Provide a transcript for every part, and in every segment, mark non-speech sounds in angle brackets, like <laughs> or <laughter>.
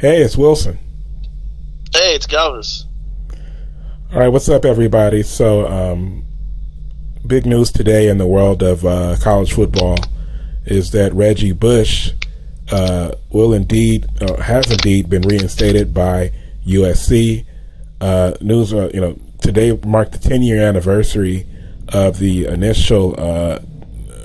Hey, it's Wilson. Hey, it's Galvez. All right, what's up, everybody? So, um, big news today in the world of uh, college football is that Reggie Bush uh, will indeed, uh, has indeed been reinstated by USC. Uh, news, uh, you know, today marked the 10 year anniversary of the initial uh,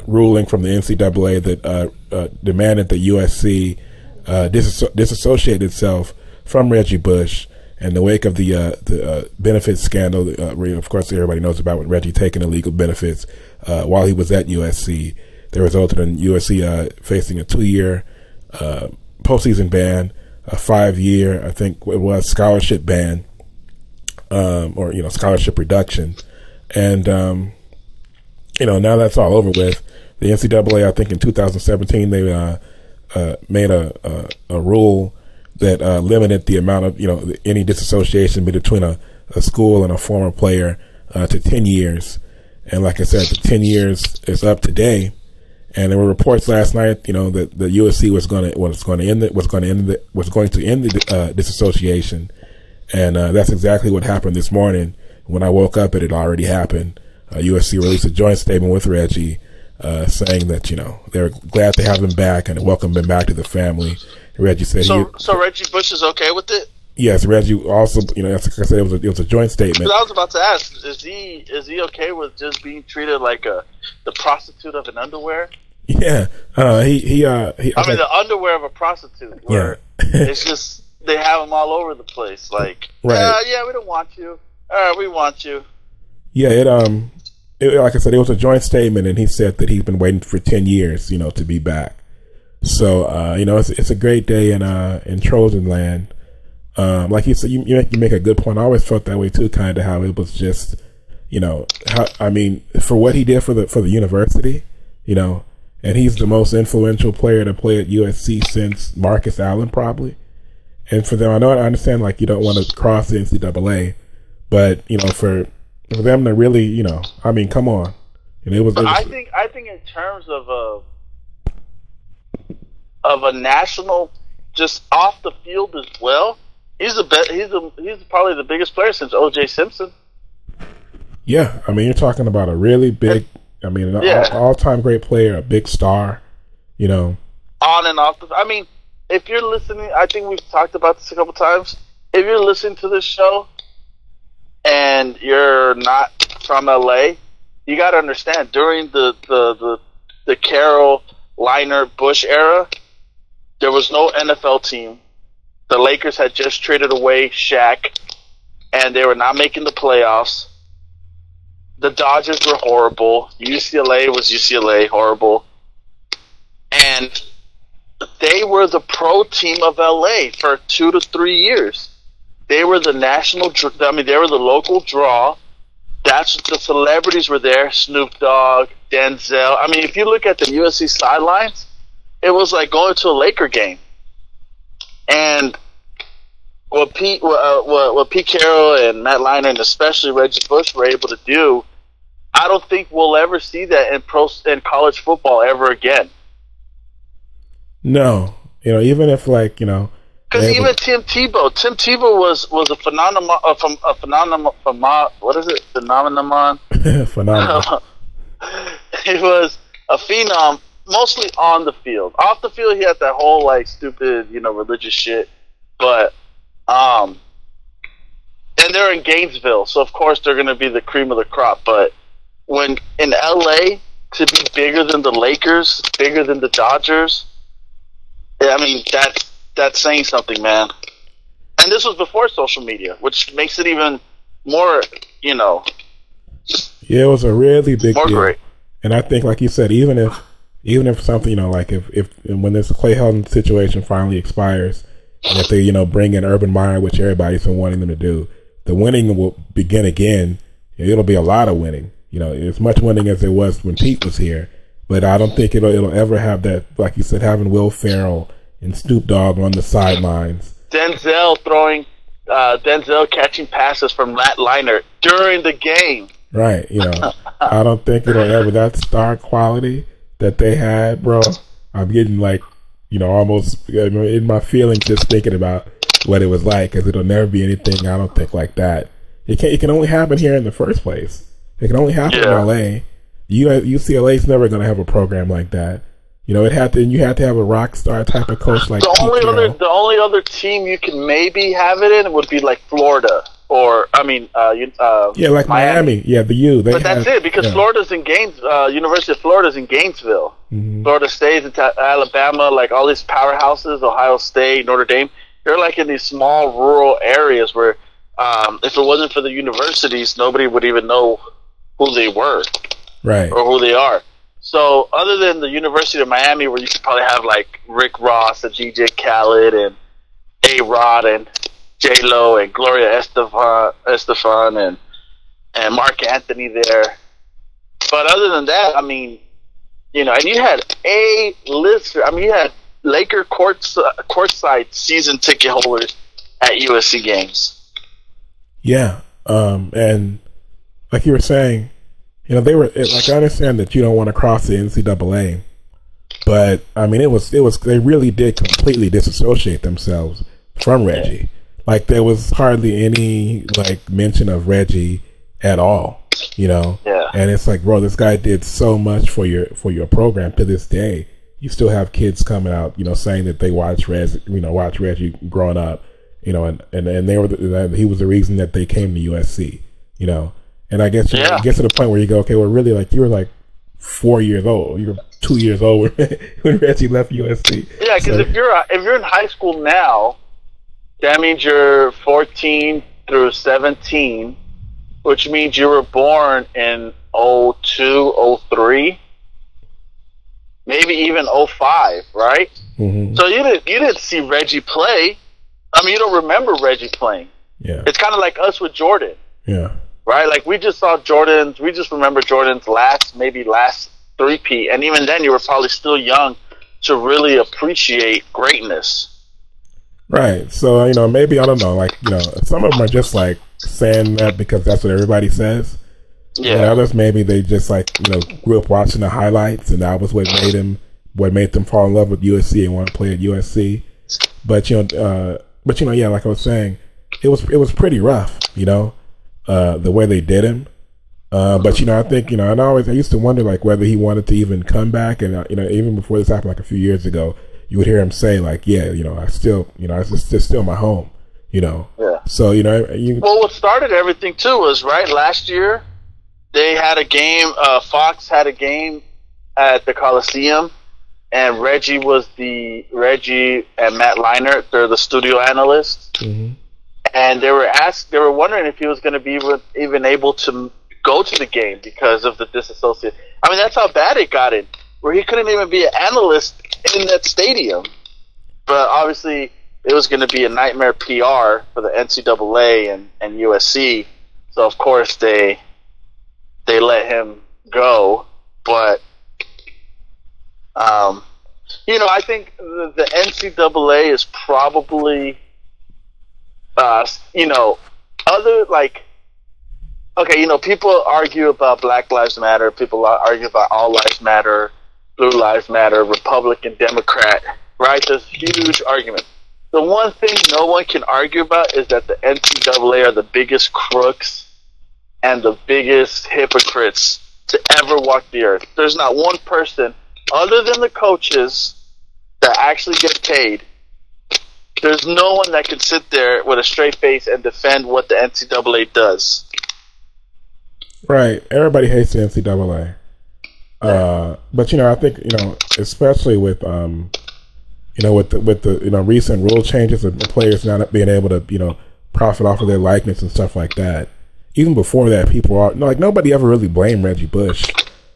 ruling from the NCAA that demanded that USC disasso- disassociate itself from Reggie Bush in the wake of the uh, the uh, benefits scandal, uh, of course, everybody knows about when Reggie taking illegal benefits uh, while he was at USC. That resulted in USC uh, facing a two year uh, postseason ban, a five year, I think it was scholarship ban, um, or you know scholarship reduction, and um, you know now that's all over with. The NCAA, I think in 2017, they made a, a, a rule that uh, limited the amount of you know any disassociation between a, a school and a former player uh, to ten years. And like I said, the ten years is up today. And there were reports last night, you know, that the USC was going to was going to end it was going to end the, was going to end the uh, disassociation, and uh, that's exactly what happened this morning. When I woke up, it had already happened. USC uh, released a joint statement with Reggie, uh, saying that you know they're glad to have him back and welcome him back to the family. Reggie said. So, he, so Reggie Bush is okay with it. Yes, Reggie also, you know, like I said, it was a, it was a joint statement. I was about to ask, is he is he okay with just being treated like a the prostitute of an underwear? Yeah, uh, he he. Uh, he I mean, the underwear of a prostitute. yeah, it's just they have them all over the place. Like, right. Uh, yeah, we don't want you. All right, we want you. Yeah, it um, it, like I said, it was a joint statement, and he said that he's been waiting for ten years, you know, to be back. So uh, you know, it's it's a great day in uh in Trojan land. Um, like you said, you you make a good point. I always felt that way too, kind of how it was just, you know, how I mean, for what he did for the for the university, you know, and he's the most influential player to play at USC since Marcus Allen, probably. And for them, I know I understand like you don't want to cross the NCAA, but you know, for for them to really, you know, I mean, come on, and it was. It was I think I think in terms of uh of a national, just off the field as well. He's the best. He's the he's probably the biggest player since O.J. Simpson. Yeah, I mean you're talking about a really big. I mean, an yeah. all, time great player, a big star. You know, on and off the. I mean, if you're listening, I think we've talked about this a couple times. If you're listening to this show and you're not from LA, you got to understand during the the the, the Carroll Leinart Bush era, there was no NFL team. The Lakers had just traded away Shaq, and they were not making the playoffs. The Dodgers were horrible. UCLA was UCLA, horrible. And they were the pro team of LA for two to three years. They were the national, I mean, they were the local draw. That's the celebrities were there. Snoop Dogg, Denzel. I mean, if you look at the USC sidelines, it was like going to a Laker game. And what Pete, uh, what, what Pete Carroll and Matt Leinart and especially Reggie Bush were able to do, I don't think we'll ever see that in pro in college football ever again. No, you know, even if like you know, because even Tim Tebow, Tim Tebow was was a phenomenon, uh, from a phenomenon, what is it, phenomenon? <laughs> phenomenon. <laughs> he was a phenom mostly on the field. Off the field, he had that whole like stupid, you know, religious shit. But, um, and they're in Gainesville, so of course they're going to be the cream of the crop. But when in LA to be bigger than the Lakers, bigger than the Dodgers, I mean that that's saying something, man. And this was before social media, which makes it even more, you know. Yeah, it was a really big deal. Great. And I think, like you said, even if even if something, you know, like if, if when this Clay Helton situation finally expires, and if they, you know, bring in Urban Meyer, which everybody's been wanting them to do, the winning will begin again. It'll be a lot of winning. You know, as much winning as there was when Pete was here. But I don't think it'll it'll ever have that, like you said, having Will Ferrell and Snoop Dogg on the sidelines. Denzel throwing, uh, Denzel catching passes from Matt Leinart during the game. Right. You know, I don't think it'll ever that star quality that they had, bro. I'm getting like, you know, almost in my feelings just thinking about what it was like because it'll never be anything I don't think like that. It can it can only happen here in the first place. It can only happen Yeah. in LA. You UCLA is never going to have a program like that. You know, it had to. You have to have a rock star type of coach like The Pete only Carroll. other the only other team you can maybe have it in would be like Florida or I mean, uh, you, uh, yeah, like Miami. Yeah, the U. They But that's it because yeah. Florida's in Gaines, uh, University of Florida's in Gainesville. Mhm. Florida State, in Alabama, like all these powerhouses, Ohio State, Notre Dame. They're like in these small rural areas where, um, if it wasn't for the universities, nobody would even know who they were Right. or who they are. So, other than the University of Miami, where you could probably have like Rick Ross and DJ Khaled and A Rod and J Lo and Gloria Estefan, Estefan and and Marc Anthony there. But other than that, I mean, you know, and you had a list. I mean, you had Laker courts courtside season ticket holders at USC games. Yeah. Um, and like you were saying, you know, they were it, like I understand that you don't want to cross the NCAA, but I mean, it was it was they really did completely disassociate themselves from Reggie. Like there was hardly any like mention of Reggie at all. You know. Yeah. And it's like, bro, this guy did so much for your for your program to this day. You still have kids coming out, you know, saying that they watched Reg, you know, watch Reggie growing up, you know, and and, and they were the, that he was the reason that they came to USC, you know. And I guess you get to the point where you go, okay, well, really, like you were like four years old, you were two years old when, <laughs> when Reggie left USC. Yeah, because So- if you're if you're in high school now, that means you're 14 through 17, which means you were born in 02, 03, maybe even 05, right? Mhm. So you didn't you didn't see Reggie play. I mean, you don't remember Reggie playing. yeah, It's kind of like us with Jordan, yeah, right? Like we just saw Jordan's. We just remember Jordan's last, maybe last three P, and even then, you were probably still young to really appreciate greatness. right. So you know, maybe I don't know, like you know, some of them are just like saying that because that's what everybody says. And Yeah, others maybe they just like you know grew up watching the highlights, and that was what made them what made them fall in love with USC and want to play at USC. But you know, uh, but you know, yeah, like I was saying, it was it was pretty rough, you know, uh, the way they did him. Uh, but you know, I think you know, and I always I used to wonder like whether he wanted to even come back, and uh, you know, even before this happened, like a few years ago, you would hear him say like, yeah, you know, I still, you know, it's, it's still my home, you know. yeah. So you know, you Well, what started everything too was right last year. They had a game. Uh, Fox had a game at the Coliseum, and Reggie was the Reggie and Matt Leinart. They're the studio analysts, Mhm. And they were asked. They were wondering if he was going to be even- able to go to the game because of the disassociate. I mean, that's how bad it got in, where he couldn't even be an analyst in that stadium. But obviously, it was going to be a nightmare PR for the NCAA and, and USC. So of course they they let him go. But um, you know, I think the, the NCAA is probably uh, you know other like okay, you know, people argue about Black Lives Matter. People argue about All Lives Matter, Blue Lives Matter, Republican, Democrat. Right? There's huge argument. The one thing no one can argue about is that the NCAA are the biggest crooks and the biggest hypocrites to ever walk the earth. There's not one person other than the coaches that actually get paid. There's no one that can sit there with a straight face and defend what the NCAA does. Right. Everybody hates the NCAA. Uh, but you know, I think you know, especially with um, you know, with the, with the you know recent rule changes of the players not being able to you know profit off of their likeness and stuff like that. Even before that, people are like nobody ever really blamed Reggie Bush,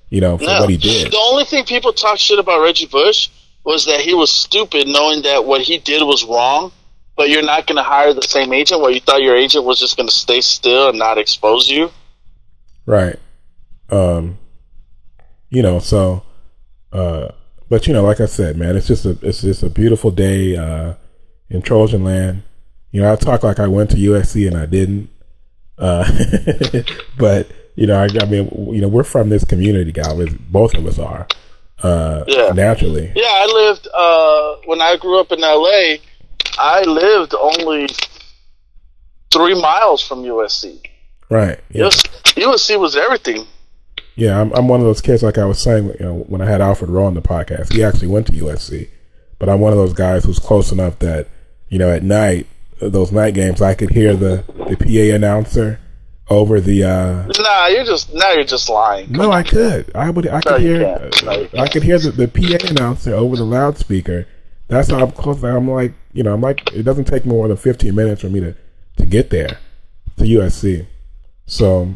you know, for No. what he did. The only thing people talk shit about Reggie Bush was that he was stupid, knowing that what he did was wrong. But you're not going to hire the same agent. Where you thought your agent was just going to stay still and not expose you. Right. Um, you know, so, uh, but you know, like I said, man, it's just a, it's just a beautiful day, uh, in Trojan land. You know, I talk like I went to USC and I didn't. Uh, <laughs> but you know, I, I mean, you know, we're from this community, guys. Both of us are, uh, Yeah. naturally. Yeah, I lived uh, when I grew up in LA. I lived only three miles from USC. Right. Yeah. USC was everything. Yeah, I'm, I'm one of those kids, like I was saying, you know, when I had Alfred Rowe on the podcast, he actually went to USC, but I'm one of those guys who's close enough that, you know, at night, those night games, I could hear the, the PA announcer over the, uh, Nah, you're just now you're just lying. no, I could, I would, I could you hear. No, I could hear the, the PA announcer over the loudspeaker. That's how I'm close. I'm like, you know, I'm like, it doesn't take more than 15 minutes for me to, to get there to USC. So,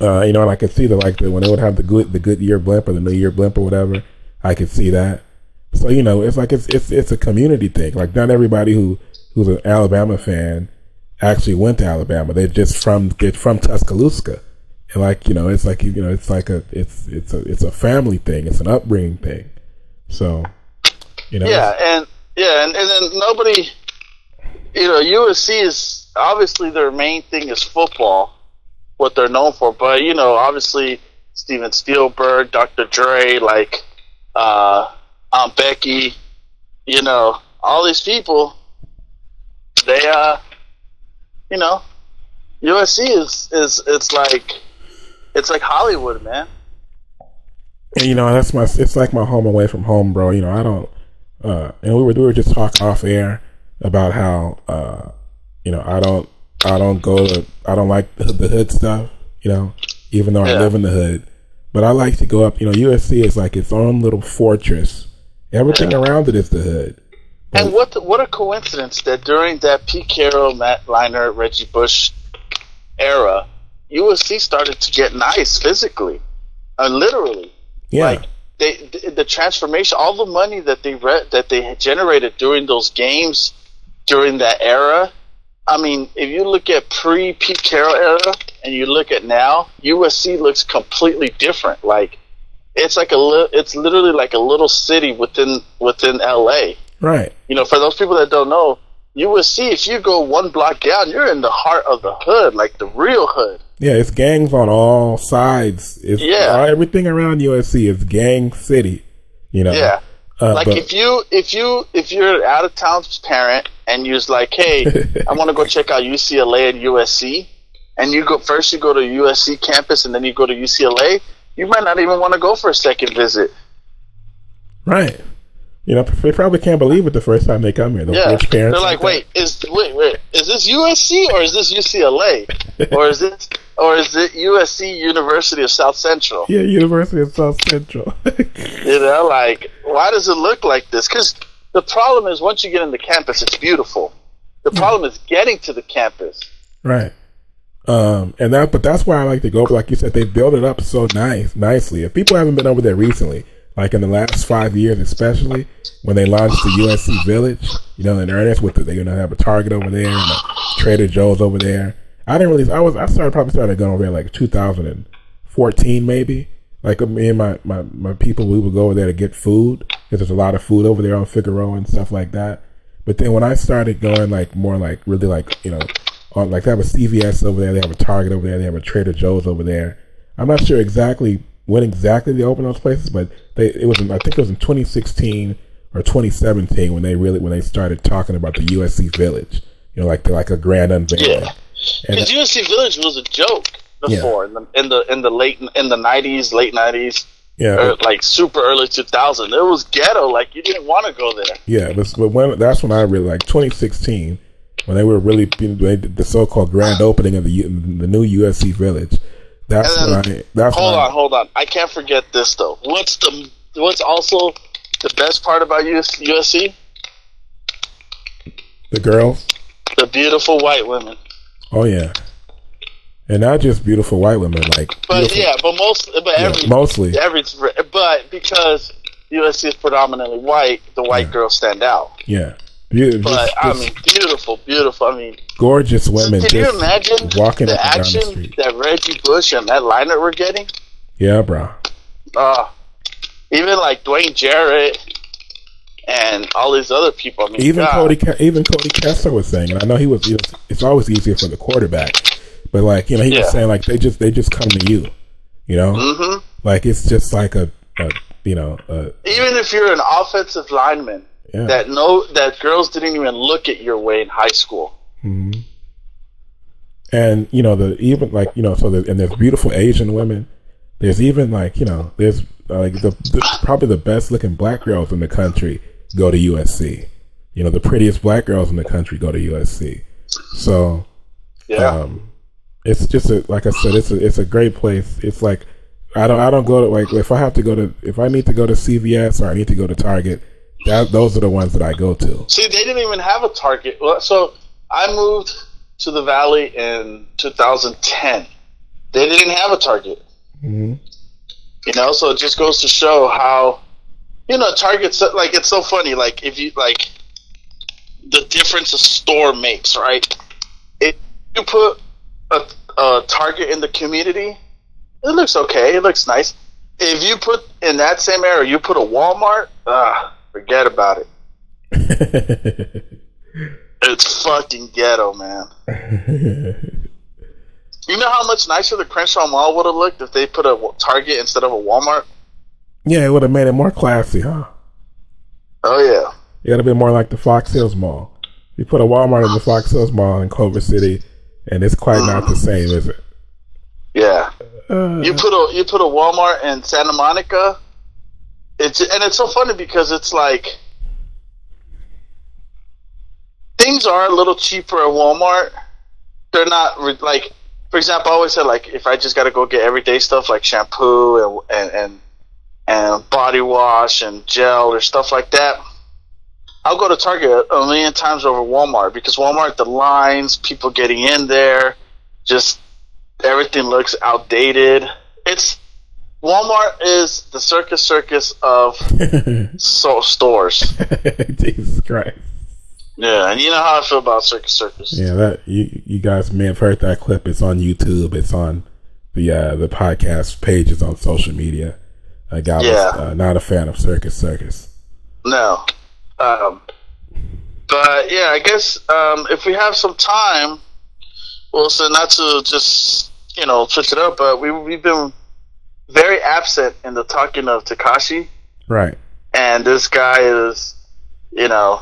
uh, you know, and I could see the like the when they would have the good the Goodyear blimp or the new year blimp or whatever. I could see that. So you know, it's like it's it's it's a community thing. Like not everybody who who's an Alabama fan actually went to Alabama. They're just from they're from Tuscaloosa, and like you know, it's like you know, it's like a it's it's a it's a family thing. It's an upbringing thing. So, you know, Yeah, and yeah, and, and then nobody, you know, USC is obviously their main thing is football, what they're known for. But you know, obviously Steven Spielberg, Dr. Dre, like uh, Aunt Becky, you know, all these people, they uh, you know, USC is is it's like it's like Hollywood, man. And you know, that's my it's like my home away from home, bro. You know, I don't uh and we were we were just talking off air about how uh you know, I don't I don't go to I don't like the, the hood stuff, you know, even though I live in the hood. But I like to go up, you know, USC is like its own little fortress. Everything around it is the hood. And what what a coincidence that during that Pete Carroll, Matt Leinart, Reggie Bush era, USC started to get nice physically, uh, literally. Yeah. Like they, the, the transformation, all the money that they re- that they had generated during those games, during that era. I mean, if you look at pre Pete Carroll era and you look at now, USC looks completely different. Like it's like a li- it's literally like a little city within within LA right. you know, for those people that don't know, you will see if you go one block down, you're in the heart of the hood, like the real hood. Yeah, it's gangs on all sides. It's Yeah. all- everything around USC is gang city, you know. Yeah. Uh, Like but- if you if you if you're an out of town parent and you're like, hey, <laughs> I want to go check out UCLA and USC, and you go first, you go to USC campus, and then you go to UCLA, you might not even want to go for a second visit. Right. You know, they probably can't believe it the first time they come here. Those Yeah, parents. they're like, wait, is wait, wait, is this USC or is this UCLA, <laughs> or is this or is it USC University of South Central? Yeah, University of South Central. <laughs> You know, like, why does it look like this? Because the problem is once you get into campus, it's beautiful. The problem is getting to the campus. right. Um, and that, but that's why I like to go. Like you said, they build it up so nice, nicely. If people haven't been over there recently, like in the last five years, especially when they launched the USC Village, you know, in earnest with the, They're gonna have a Target over there and a Trader Joe's over there. I didn't really, I was, I started probably started going over there like 2014 maybe. Like me and my, my, my people, we would go over there to get food because there's a lot of food over there on Figueroa and stuff like that. But then when I started going like more like really like, you know, on like they have a CVS over there, they have a Target over there, they have a Trader Joe's over there. I'm not sure exactly when exactly they opened those places, but they it was in, I think it was in 2016 or 2017 when they really when they started talking about the USC Village. You know, like the, like a grand unveiling. Yeah. Because USC Village was a joke before in the in the in the late in the nineties, late nineties, yeah, or like super early two thousand. It was ghetto. Like you didn't want to go there. Yeah, but, but when that's when I really like 2016 when they were really they the so-called grand <sighs> opening of the the new USC Village. That's And then- I. That's Hold I- on, hold on. I can't forget this though. What's the what's also the best part about US, USC? the girls. The beautiful white women. Oh yeah, and not just beautiful white women, like But beautiful- yeah, but most, but yeah, every, mostly. every, but because USC is predominantly white, the white girls stand out. Yeah, Be- But just, I mean, beautiful, beautiful. I mean, gorgeous women. So can you imagine walking the down the action that Reggie Bush and that Leinart were getting? Yeah, bro. Uh, even like Dwayne Jarrett and all these other people. I mean, Even God. Cody, even Cody Kessler was saying, and I know he was. You know, it's always easier for the quarterback, but like you know, he Yeah. was saying like they just they just come to you, you know, Mhm. like it's just like a, a you know, uh, Even if you're an offensive lineman, yeah. that no, that girls didn't even look at your way in high school. Mhm. And you know the even like you know so the, and there's beautiful Asian women. There's even like you know there's like the, the probably the best looking black girls in the country go to USC. You know the prettiest black girls in the country go to USC. So Yeah, um, it's just a like I said it's a it's a great place. It's like I don't I don't go to like if I have to go to if I need to go to CVS or I need to go to Target, that those are the ones that I go to. See, they didn't even have a Target. Well, So I moved to the Valley in 2010. They didn't have a Target. hmm You know, so it just goes to show how, you know, Target's like it's so funny. Like if you like the difference a store makes, right? If you put a, a Target in the community, it looks okay. It looks nice. If you put in that same area, you put a Walmart, forget about it. <laughs> It's fucking ghetto, man. You know how much nicer the Crenshaw Mall would have looked if they put a Target instead of a Walmart? yeah, it would have made it more classy, huh? Oh yeah. It would have been more like the Fox Hills Mall. You put a Walmart in the Fox Hills Mall in Culver City, and it's quite not the same, is it? Yeah. Uh, You put a you put a Walmart in Santa Monica. It's and it's so funny because it's like things are a little cheaper at Walmart. They're not like, for example, I always said like if I just got to go get everyday stuff like shampoo and and and and body wash and gel or stuff like that. I'll go to Target a million times over Walmart because Walmart, the lines, people getting in there, just everything looks outdated. It's Walmart is the circus circus of <laughs> so stores. <laughs> Jesus Christ. Yeah, and you know how I feel about circus circus. Yeah, that you you guys may have heard that clip. It's on YouTube. It's on the uh, the podcast pages on social media. I got Yeah. was uh, not a fan of Circus Circus. No. Um, but yeah, I guess um, if we have some time, well, so not to just you know switch it up, but we we've been very absent in the talking of Tekashi, Right. and this guy is, you know,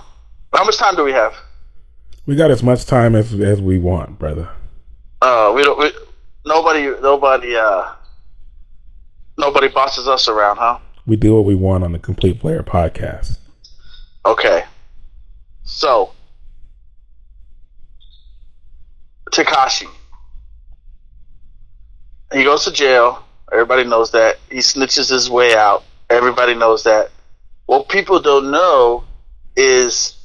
how much time do we have? We got as much time as as we want, brother. Uh, we don't. We, nobody, nobody, uh, nobody bosses us around, huh? We do what we want on the Complete Player podcast. Okay. So, Tekashi. He goes to jail. Everybody knows that. He snitches his way out. Everybody knows that. What people don't know is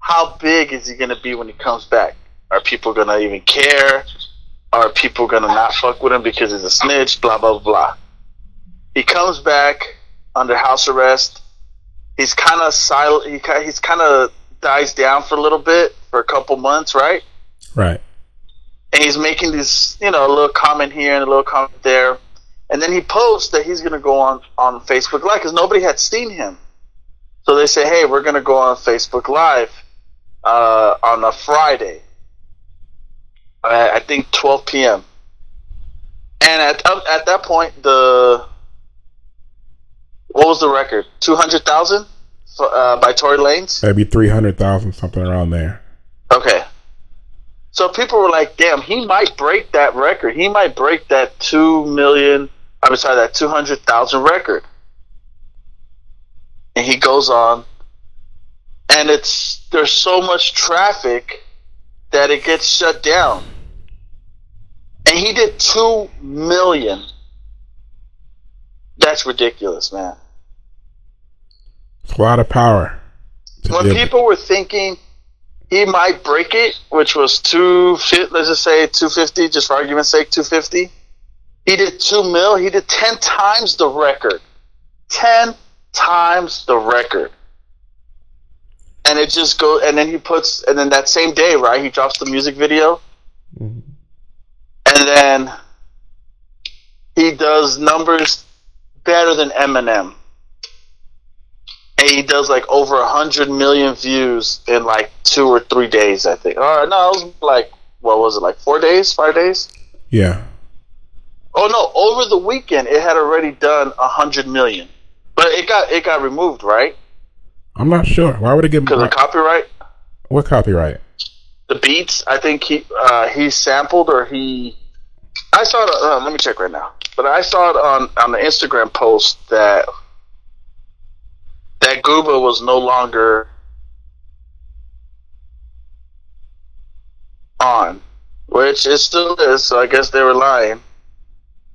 how big is he going to be when he comes back? Are people going to even care? Are people going to not fuck with him because he's a snitch? Blah, blah, blah. He comes back under house arrest he's kind of silent. He he's kind of dies down for a little bit for a couple months, right? Right. And he's making this, you know, a little comment here and a little comment there, and then he posts that he's going to go on on Facebook Live because nobody had seen him. So they say, "Hey, we're going to go on Facebook Live uh, on a Friday, uh, I think 12 p.m." And at up at that point, the what was the record? Two hundred thousand uh, by Tory Lanez. Maybe three hundred thousand, something around there. Okay. So people were like, "Damn, he might break that record. He might break that two million. I'm sorry, that two hundred thousand record." And he goes on, and it's there's so much traffic that it gets shut down. And he did two million. That's ridiculous, man. It's a lot of power. when people were thinking he might break it, which was two, let's just say two fifty, just for argument's sake, two fifty. He did two mil. He did ten times the record, ten times the record. And it just goes, and then he puts, and then that same day, right? He drops the music video, Mhm. and then he does numbers better than Eminem. And he does like over a hundred million views in like two or three days, I think. Or no, it was like what was it, like four days, five days? Yeah. Oh no, over the weekend it had already done a hundred million. But it got it got removed, right? I'm not sure. Why would it get Because of copyright. what copyright? The beats, I think he uh, he sampled or he. I saw it. Uh, let me check right now. But I saw it on on the Instagram post that that Gooba was no longer on, which it still is. So I guess they were lying.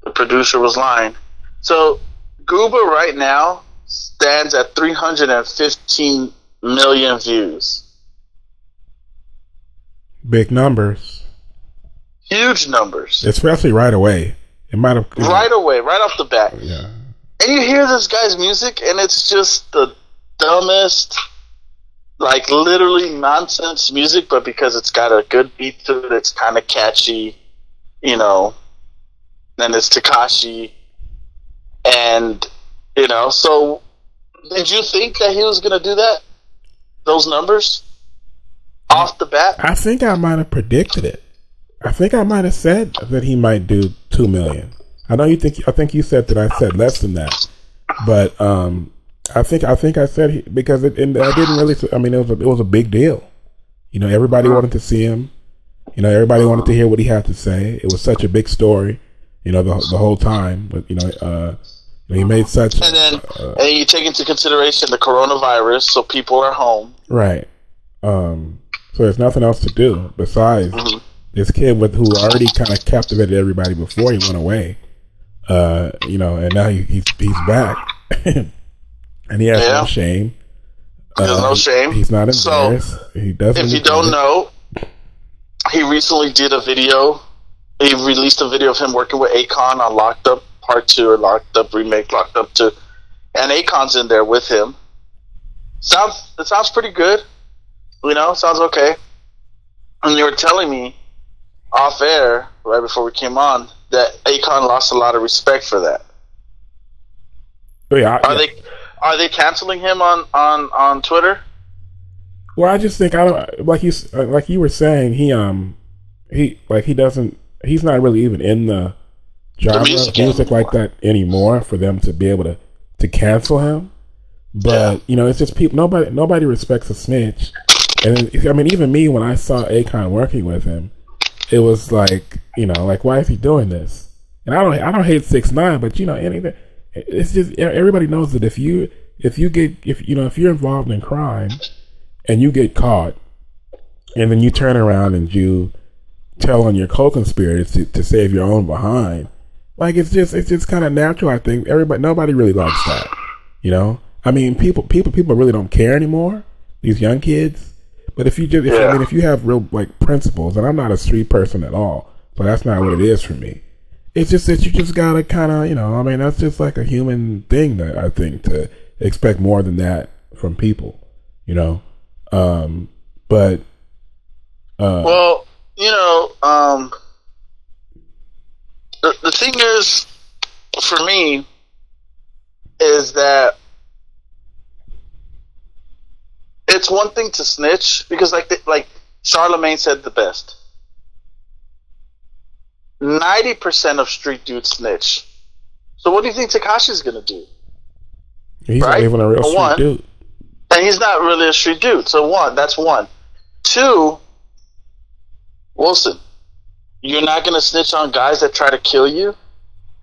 The producer was lying. So Gooba right now stands at 315 million views. Big numbers, Huge numbers. especially right away. It might have Right away, right off the bat. Yeah, And you hear this guy's music, and it's just the dumbest, like literally nonsense music, but because it's got a good beat to it, it's kind of catchy, you know. And it's Tekashi. And, you know, so did you think that he was going to do that? Those numbers? Off the bat? I think I might have predicted it. I think I might have said that he might do two million. I know you think. I think you said that I said less than that, but um, I think I think I said he, because it, and I didn't really. I mean, it was a, it was a big deal. You know, everybody wanted to see him. You know, everybody wanted to hear what he had to say. It was such a big story. You know, the the whole time. But you know, uh, he made such. And then uh, and you take into consideration the coronavirus, so people are home. Right. Um, so there's nothing else to do besides Mhm. this kid with who already kind of captivated everybody before he went away. Uh, you know, and now he, he's he's back, <laughs> and he has Yeah. no shame. Uh, There's no shame. He's not So, embarrassed. he doesn't. If you don't know, he recently did a video. He released a video of him working with Akon on Locked Up Part Two or Locked Up Remake, Locked Up Two, and Akon's in there with him. Sounds it sounds pretty good. You know, sounds okay. And you were telling me off air right before we came on that Akon lost a lot of respect for that. Oh, yeah, Are they are they canceling him on on on Twitter? Well, I just think I don't like you like you were saying he um he like he doesn't he's not really even in the genre music of music like that anymore for them to be able to to cancel him. But Yeah. you know, it's just people. Nobody nobody respects a snitch. And I mean, even me when I saw Akon working with him, it was like you know, like why is he doing this? And I don't I don't hate six nine, but you know, anything. It's just everybody knows that if you if you get if you know if you're involved in crime and you get caught, and then you turn around and you tell on your co-conspirators to, to save your own behind, like it's just it's just kind of natural. I think everybody nobody really likes that, you know. I mean, people people people really don't care anymore. These young kids, but if you just if, I mean if you have real like principles, and I'm not a street person at all, so that's not what it is for me. It's just that you just gotta kind of you know. I mean, that's just like a human thing that I think to expect more than that from people, you know. Um, but uh, Well, you know, um, the the thing is, for me, is that it's one thing to snitch because, like, the, like Charlemagne said the best. Ninety percent of street dudes snitch. So, what do you think Tekashi's gonna do? he's right? not even a real street one. dude. And he's not really a street dude. So one, that's one. Two, Wilson, you're not gonna snitch on guys that try to kill you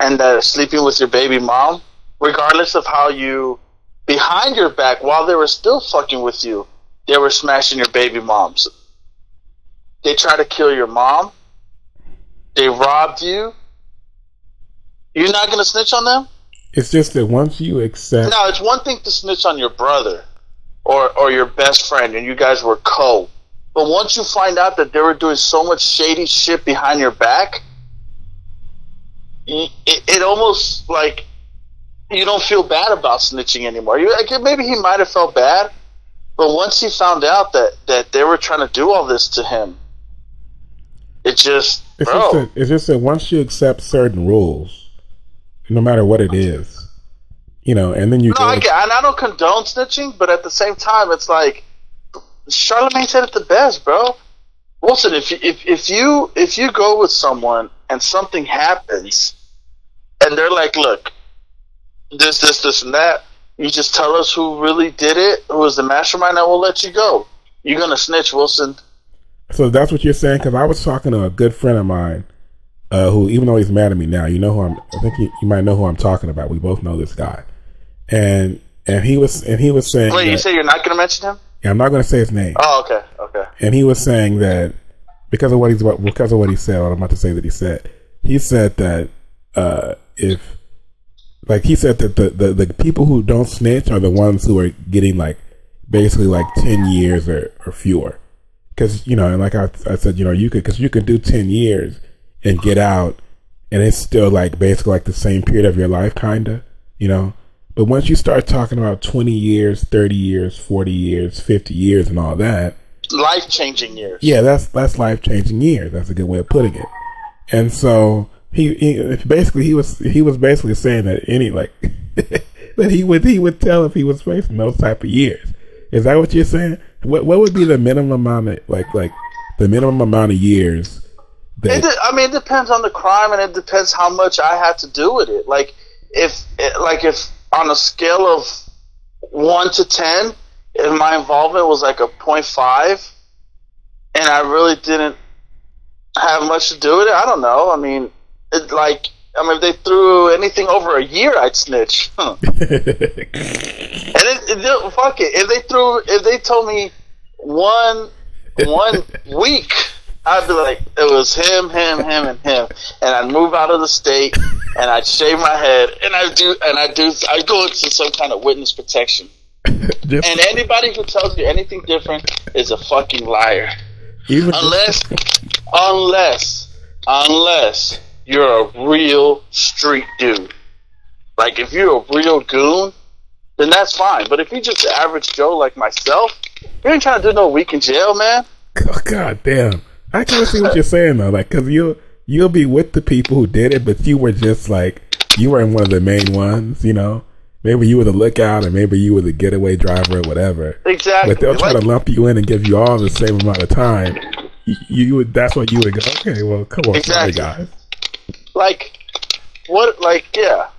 and that are sleeping with your baby mom, regardless of how you behind your back while they were still fucking with you, they were smashing your baby moms. They try to kill your mom. They robbed you. You're not gonna snitch on them? It's just that once you accept, Now, it's one thing to snitch on your brother or or your best friend, and you guys were co. But once you find out that they were doing so much shady shit behind your back, it, it almost like you don't feel bad about snitching anymore. You like, maybe he might have felt bad, but once he found out that that they were trying to do all this to him, it just it's bro. just that it's just that once you accept certain rules, no matter what it is, you know, and then you No, go I to- get, and I don't condone snitching, but at the same time, it's like Charlemagne said it the best, bro. Wilson, if you, if if you if you go with someone and something happens, and they're like, "Look, this, this, this, and that," You just tell us who really did it, who was the mastermind, and we'll let you go. You're gonna snitch, Wilson. So that's what you're saying? Because I was talking to a good friend of mine, uh, who even though he's mad at me now, you know who I'm. I think you, you might know who I'm talking about. We both know this guy, and and he was and he was saying. Wait, that, you say you're not gonna mention him? Yeah, I'm not going to say his name. Oh, okay, okay. And he was saying that because of what he's because of what he said, what I'm about to say that he said, he said that uh, if like he said that the, the, the people who don't snitch are the ones who are getting like basically like 10 years or, or fewer. Cause, you know, and like I, I said, you know, you could, cause you could do 10 years and get out and it's still like basically like the same period of your life, kinda, you know? But once you start talking about 20 years, 30 years, 40 years, 50 years and all that. Life changing years. Yeah, that's, that's life changing years. That's a good way of putting it. And so, he, he basically he was he was basically saying that any like <laughs> that he would he would tell if he was facing those type of years. Is that what you're saying? What what would be the minimum amount of like like the minimum amount of years? That, it, I mean, it depends on the crime, and it depends how much I had to do with it. Like if like if on a scale of one to ten, if my involvement was like a 0.5, and I really didn't have much to do with it, I don't know. I mean, it, like I mean, if they threw anything over a year, I'd snitch. Huh. <laughs> and it, it, fuck it. If they threw, if they told me one one <laughs> week, I'd be like, it was him, him, him, and him, and I'd move out of the state, and I'd shave my head, and I do, and I do, I go into some kind of witness protection. and anybody who tells you anything different is a fucking liar. Even unless, unless, unless you're a real street dude. Like if you're a real goon, then that's fine. But if you're just an average Joe like myself, you ain't trying to do no week in jail, man. Oh, <laughs> God damn. I can't see what you're saying though, like because you you'll be with the people who did it, but you were just like you weren't one of the main ones, you know. Maybe you were the lookout, or maybe you were the getaway driver, or whatever. Exactly. But they'll try to lump you in and give you all the same amount of time. You, you would. That's what you would go. Okay, well, come on, exactly. sorry guys. Like, what? Like, yeah,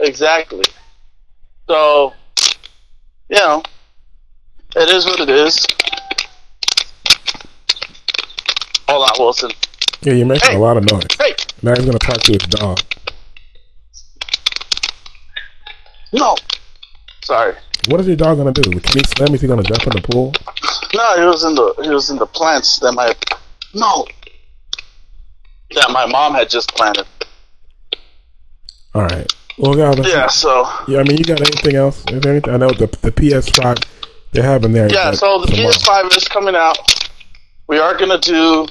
exactly. So, you know, it is what it is. Hold on, Wilson. Yeah, you're making hey. a lot of noise. Hey. Now he's gonna talk to his dog. No. Sorry. What is your dog gonna do? Can he swim? Is he gonna jump in the pool? No, he was in the he was in the plants that my no that my mom had just planted. All right. Well, God, yeah. So yeah, I mean, you got anything else? Is there anything? I know the the PS5 they're having there. Yeah. So the tomorrow. PS5 is coming out. We are gonna do.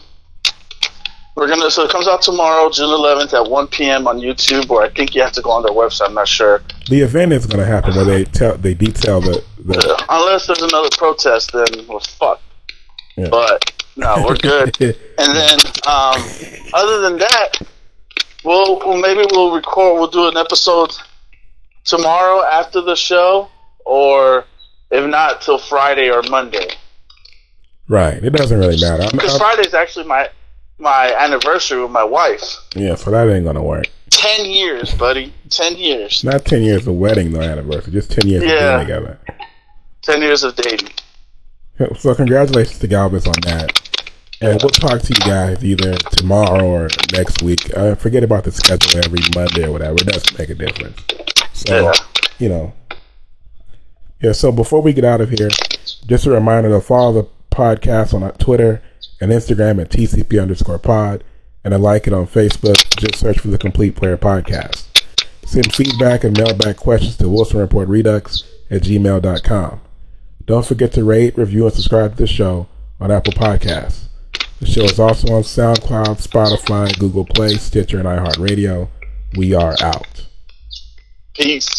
We're gonna so it comes out tomorrow, June 11th at 1 p.m. on YouTube, or I think you have to go on their website. I'm not sure. The event is gonna happen where they tell they detail the. the yeah. Unless there's another protest, then we're fucked. Yeah. But no, we're good. <laughs> and then, um, other than that, we'll, we'll maybe we'll record. We'll do an episode tomorrow after the show, or if not, till Friday or Monday. Right. It doesn't really matter. Because Friday is actually my my anniversary with my wife. Yeah, so that ain't gonna work. Ten years, buddy. Ten years. Not ten years of wedding, no Anniversary. Just ten years yeah. of being together. Ten years of dating. So congratulations to Galvez on that. And we'll talk to you guys either tomorrow or next week. Uh, forget about the schedule every Monday or whatever. It doesn't make a difference. So, yeah. you know. Yeah, so before we get out of here, just a reminder to follow the podcast on Twitter and Instagram at TCP underscore pod and to like it on Facebook. Just search for the Complete Player Podcast. Send feedback and mail back questions to Wilson Report Redux at gmail.com. Don't forget to rate, review, and subscribe to the show on Apple Podcasts. The show is also on SoundCloud, Spotify, Google Play, Stitcher, and iHeartRadio. We are out. Peace.